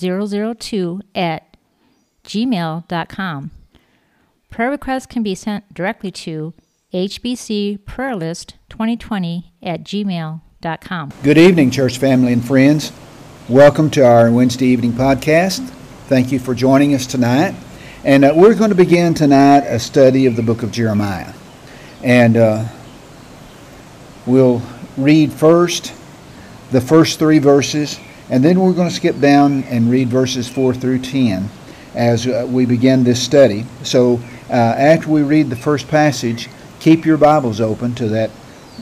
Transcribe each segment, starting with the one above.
002 at gmail.com. Prayer requests can be sent directly to hbcprayerlist2020 at gmail.com. Good evening, church family and friends. Welcome to our Wednesday evening podcast. Thank you for joining us tonight. And uh, we're going to begin tonight a study of the book of Jeremiah. And uh, we'll read first the first three verses and then we're going to skip down and read verses 4 through 10 as uh, we begin this study. So uh, after we read the first passage, keep your Bibles open to that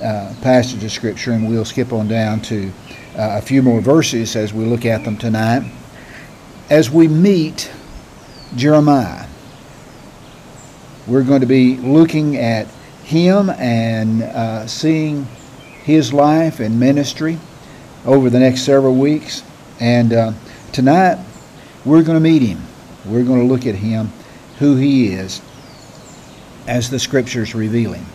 uh, passage of Scripture, and we'll skip on down to uh, a few more verses as we look at them tonight. As we meet Jeremiah, we're going to be looking at him and uh, seeing his life and ministry over the next several weeks. And uh, tonight, we're going to meet him. We're going to look at him, who he is, as the scriptures reveal him.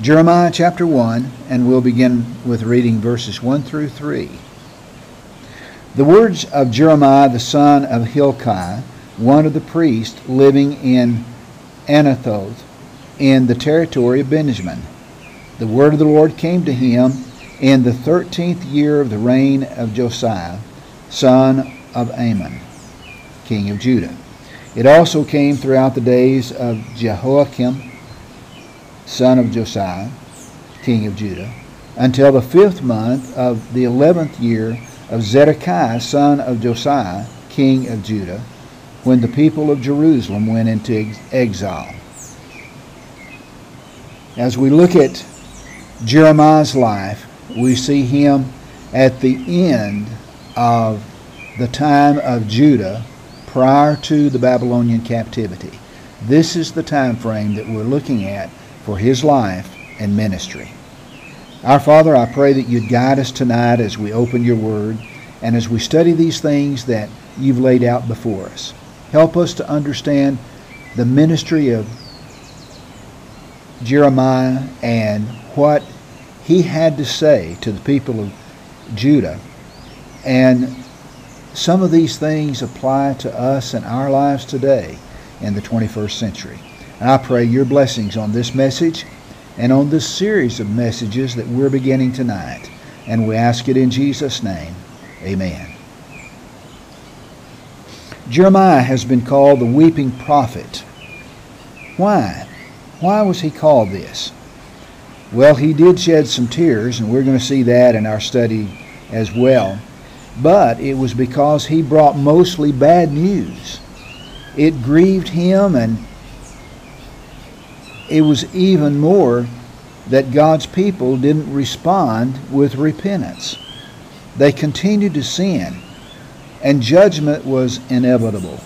Jeremiah chapter 1, and we'll begin with reading verses 1 through 3. The words of Jeremiah the son of Hilkiah, one of the priests living in Anathoth, in the territory of Benjamin. The word of the Lord came to him in the thirteenth year of the reign of Josiah, son of Amon, king of Judah. It also came throughout the days of Jehoiakim, son of Josiah, king of Judah, until the fifth month of the eleventh year of Zedekiah, son of Josiah, king of Judah, when the people of Jerusalem went into exile. As we look at Jeremiah's life, we see him at the end of the time of Judah prior to the Babylonian captivity. This is the time frame that we're looking at for his life and ministry. Our Father, I pray that you'd guide us tonight as we open your word and as we study these things that you've laid out before us. Help us to understand the ministry of Jeremiah and what he had to say to the people of Judah. And some of these things apply to us in our lives today in the 21st century. And I pray your blessings on this message and on this series of messages that we're beginning tonight. And we ask it in Jesus' name. Amen. Jeremiah has been called the weeping prophet. Why? Why was he called this? Well, he did shed some tears, and we're going to see that in our study as well. But it was because he brought mostly bad news. It grieved him, and it was even more that God's people didn't respond with repentance. They continued to sin, and judgment was inevitable.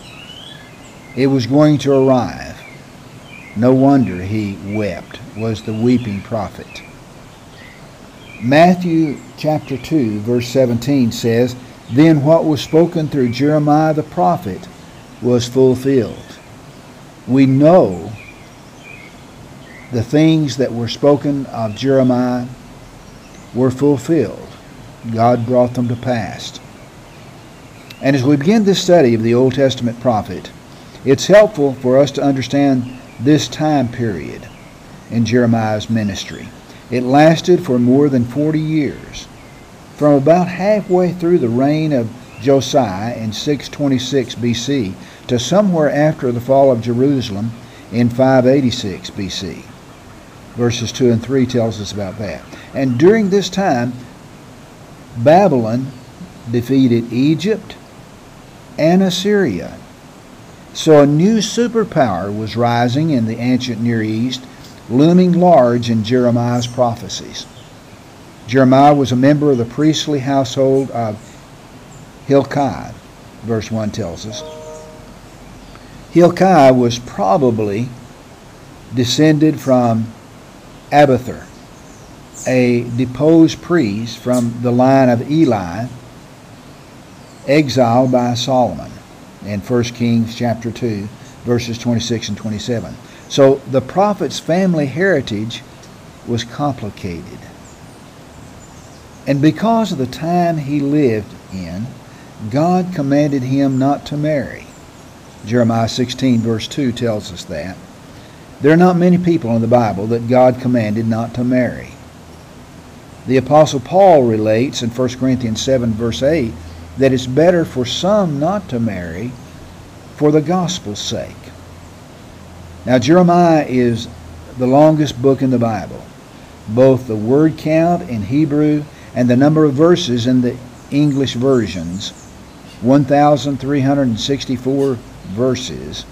It was going to arrive. No wonder he wept, was the weeping prophet. Matthew chapter 2, verse 17 says, Then what was spoken through Jeremiah the prophet was fulfilled. We know the things that were spoken of Jeremiah were fulfilled. God brought them to pass. And as we begin this study of the Old Testament prophet, it's helpful for us to understand this time period in Jeremiah's ministry. It lasted for more than 40 years. From about halfway through the reign of Josiah in 626 BC to somewhere after the fall of Jerusalem in 586 BC. Verses 2 and 3 tells us about that. And during this time, Babylon defeated Egypt and Assyria so a new superpower was rising in the ancient Near East, looming large in Jeremiah's prophecies. Jeremiah was a member of the priestly household of Hilkiah, verse 1 tells us. Hilkiah was probably descended from Abiathar, a deposed priest from the line of Eli, exiled by Solomon in 1 Kings chapter 2, verses 26 and 27. So the prophet's family heritage was complicated. And because of the time he lived in, God commanded him not to marry. Jeremiah 16, verse 2 tells us that. There are not many people in the Bible that God commanded not to marry. The Apostle Paul relates in 1 Corinthians 7, verse 8, that it's better for some not to marry for the gospel's sake. Now, Jeremiah is the longest book in the Bible. Both the word count in Hebrew and the number of verses in the English versions 1,364 verses.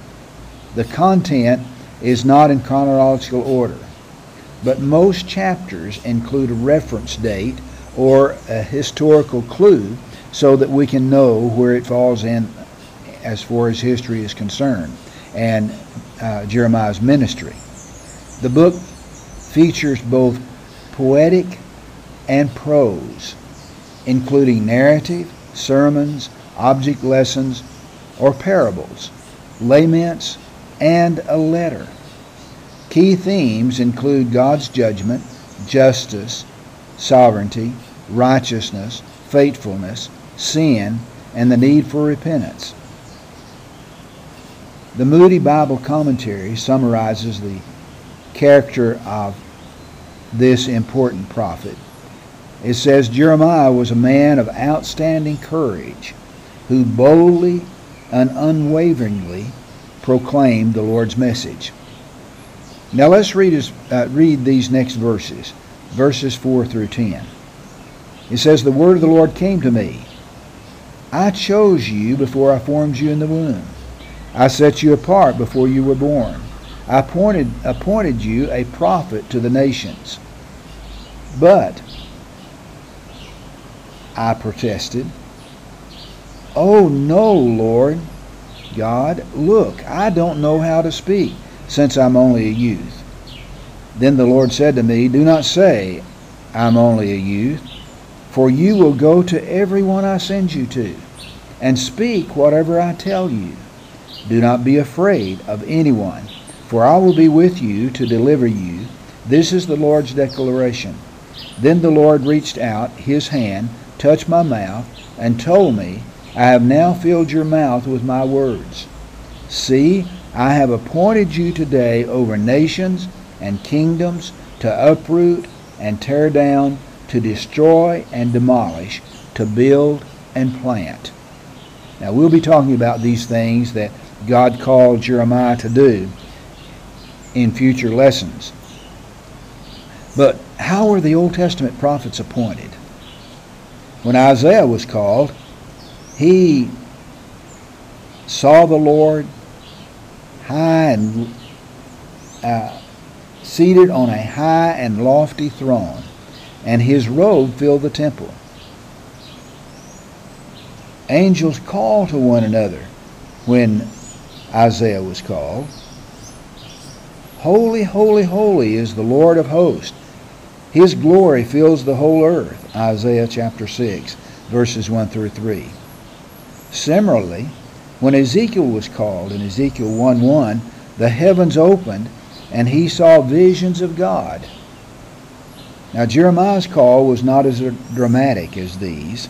The content is not in chronological order, but most chapters include a reference date or a historical clue so that we can know where it falls in as far as history is concerned and uh, Jeremiah's ministry. The book features both poetic and prose, including narrative, sermons, object lessons, or parables, laments, and a letter. Key themes include God's judgment, justice, sovereignty, righteousness, faithfulness, sin, and the need for repentance. The Moody Bible Commentary summarizes the character of this important prophet. It says Jeremiah was a man of outstanding courage who boldly and unwaveringly proclaimed the Lord's message. Now let's read, his, uh, read these next verses, verses 4 through 10. It says, The word of the Lord came to me. I chose you before I formed you in the womb. I set you apart before you were born. I appointed, appointed you a prophet to the nations. But, I protested, Oh no, Lord God, look, I don't know how to speak, since I'm only a youth. Then the Lord said to me, Do not say, I'm only a youth, for you will go to everyone I send you to, and speak whatever I tell you. Do not be afraid of anyone, for I will be with you to deliver you. This is the Lord's declaration. Then the Lord reached out his hand, touched my mouth, and told me, I have now filled your mouth with my words. See, I have appointed you today over nations and kingdoms to uproot and tear down, to destroy and demolish, to build and plant. Now, we'll be talking about these things that God called Jeremiah to do in future lessons. But how were the Old Testament prophets appointed? When Isaiah was called, he saw the Lord high and uh, seated on a high and lofty throne, and his robe filled the temple. Angels call to one another when Isaiah was called. Holy, holy, holy is the Lord of hosts. His glory fills the whole earth. Isaiah chapter 6, verses 1 through 3. Similarly, when Ezekiel was called in Ezekiel 1 1, the heavens opened and he saw visions of God. Now, Jeremiah's call was not as dramatic as these,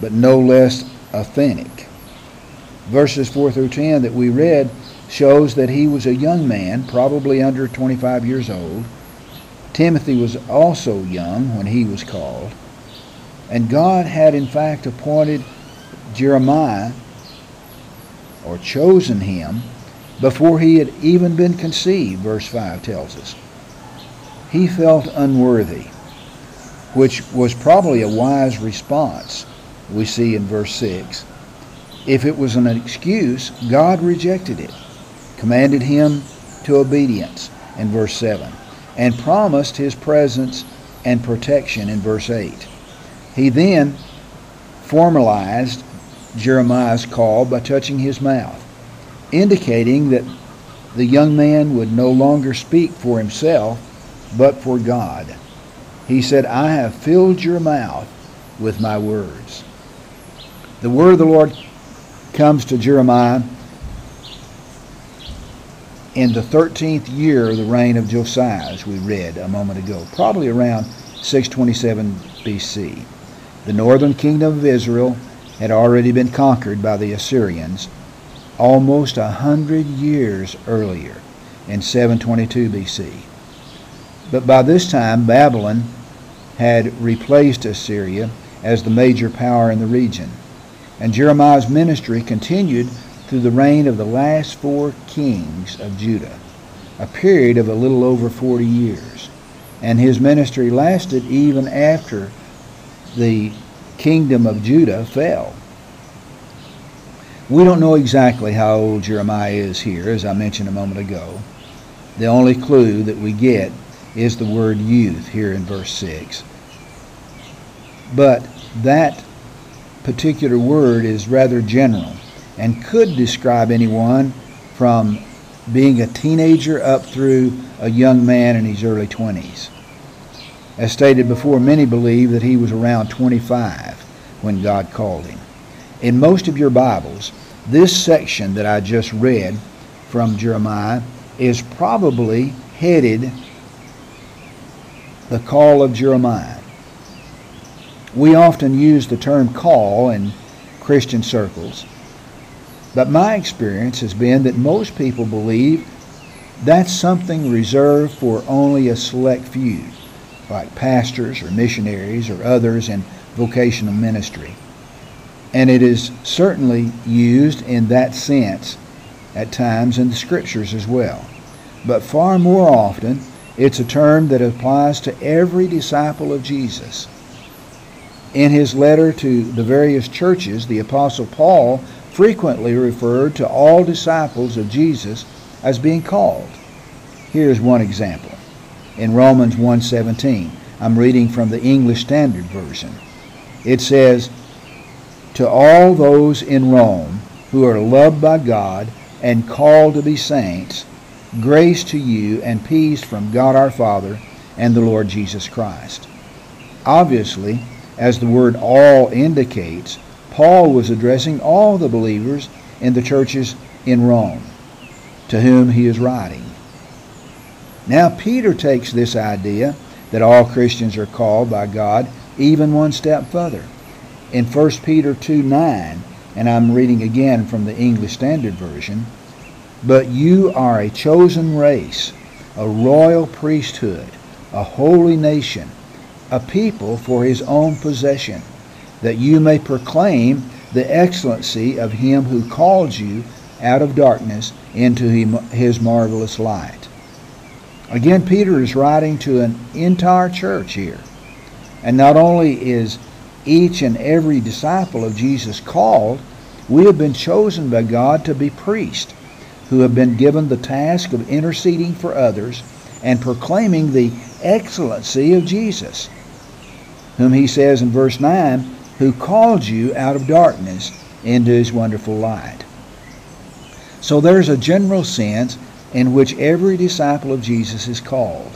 but no less authentic. Verses 4 through 10 that we read shows that he was a young man, probably under 25 years old. Timothy was also young when he was called. And God had in fact appointed Jeremiah, or chosen him, before he had even been conceived, verse 5 tells us. He felt unworthy, which was probably a wise response, we see in verse 6. If it was an excuse, God rejected it, commanded him to obedience in verse 7, and promised his presence and protection in verse 8. He then formalized Jeremiah's call by touching his mouth, indicating that the young man would no longer speak for himself, but for God. He said, I have filled your mouth with my words. The word of the Lord comes to Jeremiah in the 13th year of the reign of Josiah, as we read a moment ago, probably around 627 BC. The northern kingdom of Israel had already been conquered by the Assyrians almost a hundred years earlier in 722 BC. But by this time, Babylon had replaced Assyria as the major power in the region. And Jeremiah's ministry continued through the reign of the last four kings of Judah, a period of a little over 40 years. And his ministry lasted even after the kingdom of Judah fell. We don't know exactly how old Jeremiah is here, as I mentioned a moment ago. The only clue that we get is the word youth here in verse 6. But that particular word is rather general and could describe anyone from being a teenager up through a young man in his early 20s. As stated before, many believe that he was around 25 when God called him. In most of your Bibles, this section that I just read from Jeremiah is probably headed the call of Jeremiah. We often use the term call in Christian circles but my experience has been that most people believe that's something reserved for only a select few, like pastors or missionaries or others in vocational ministry. And it is certainly used in that sense at times in the scriptures as well. But far more often, it's a term that applies to every disciple of Jesus. In his letter to the various churches, the Apostle Paul frequently referred to all disciples of Jesus as being called. Here's one example. In Romans 1:17, I'm reading from the English Standard Version. It says, "To all those in Rome who are loved by God and called to be saints, grace to you and peace from God our Father and the Lord Jesus Christ." Obviously, as the word all indicates, Paul was addressing all the believers in the churches in Rome, to whom he is writing. Now, Peter takes this idea that all Christians are called by God even one step further. In 1 Peter 2 9, and I'm reading again from the English Standard Version, but you are a chosen race, a royal priesthood, a holy nation, a people for his own possession that you may proclaim the excellency of him who called you out of darkness into his marvelous light. Again, Peter is writing to an entire church here. And not only is each and every disciple of Jesus called, we have been chosen by God to be priests who have been given the task of interceding for others and proclaiming the excellency of Jesus, whom he says in verse 9, who called you out of darkness into his wonderful light. So there's a general sense in which every disciple of Jesus is called,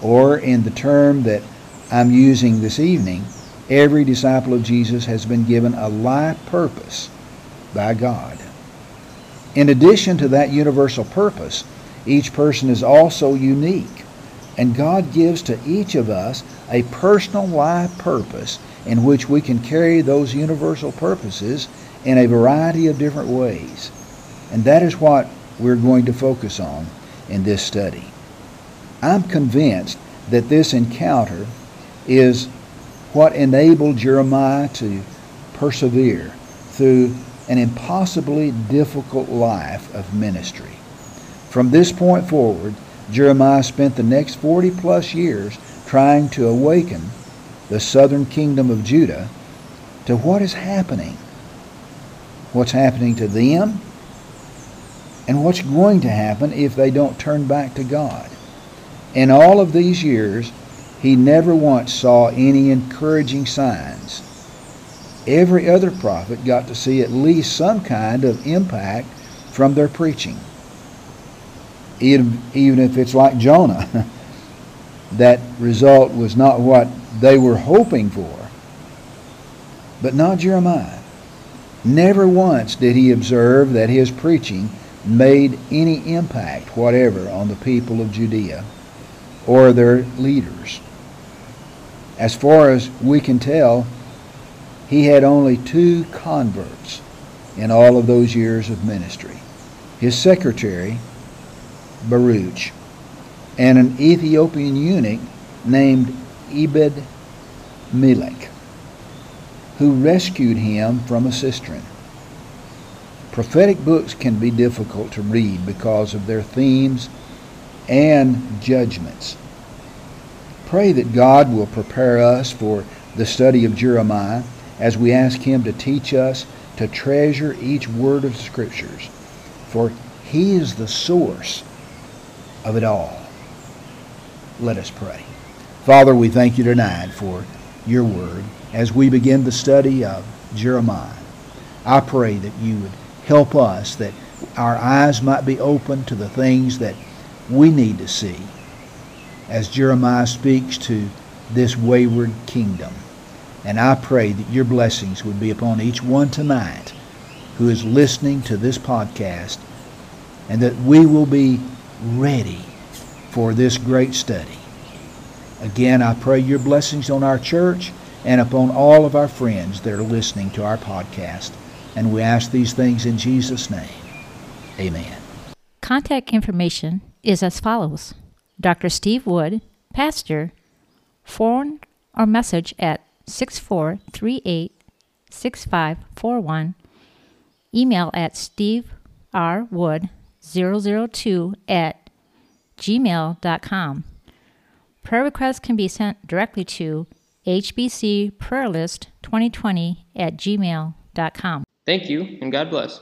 or in the term that I'm using this evening, every disciple of Jesus has been given a life purpose by God. In addition to that universal purpose, each person is also unique, and God gives to each of us a personal life purpose in which we can carry those universal purposes in a variety of different ways. And that is what we're going to focus on in this study. I'm convinced that this encounter is what enabled Jeremiah to persevere through an impossibly difficult life of ministry. From this point forward, Jeremiah spent the next 40 plus years trying to awaken the southern kingdom of Judah to what is happening. What's happening to them and what's going to happen if they don't turn back to God. In all of these years, he never once saw any encouraging signs every other prophet got to see at least some kind of impact from their preaching. Even, even if it's like Jonah, that result was not what they were hoping for. But not Jeremiah. Never once did he observe that his preaching made any impact whatever on the people of Judea or their leaders. As far as we can tell, he had only two converts in all of those years of ministry his secretary, Baruch, and an Ethiopian eunuch named Ebed Melech, who rescued him from a cistern. Prophetic books can be difficult to read because of their themes and judgments. Pray that God will prepare us for the study of Jeremiah as we ask Him to teach us to treasure each word of the Scriptures, for He is the source of it all. Let us pray. Father, we thank you tonight for your word as we begin the study of Jeremiah. I pray that you would help us, that our eyes might be open to the things that we need to see as Jeremiah speaks to this wayward kingdom. And I pray that your blessings would be upon each one tonight who is listening to this podcast and that we will be ready for this great study. Again, I pray your blessings on our church and upon all of our friends that are listening to our podcast. And we ask these things in Jesus' name. Amen. Contact information is as follows Dr. Steve Wood, Pastor, phone or message at 6438 6541, email at steverwood002 at gmail.com. Prayer requests can be sent directly to hbcprayerlist2020 at gmail.com. Thank you, and God bless.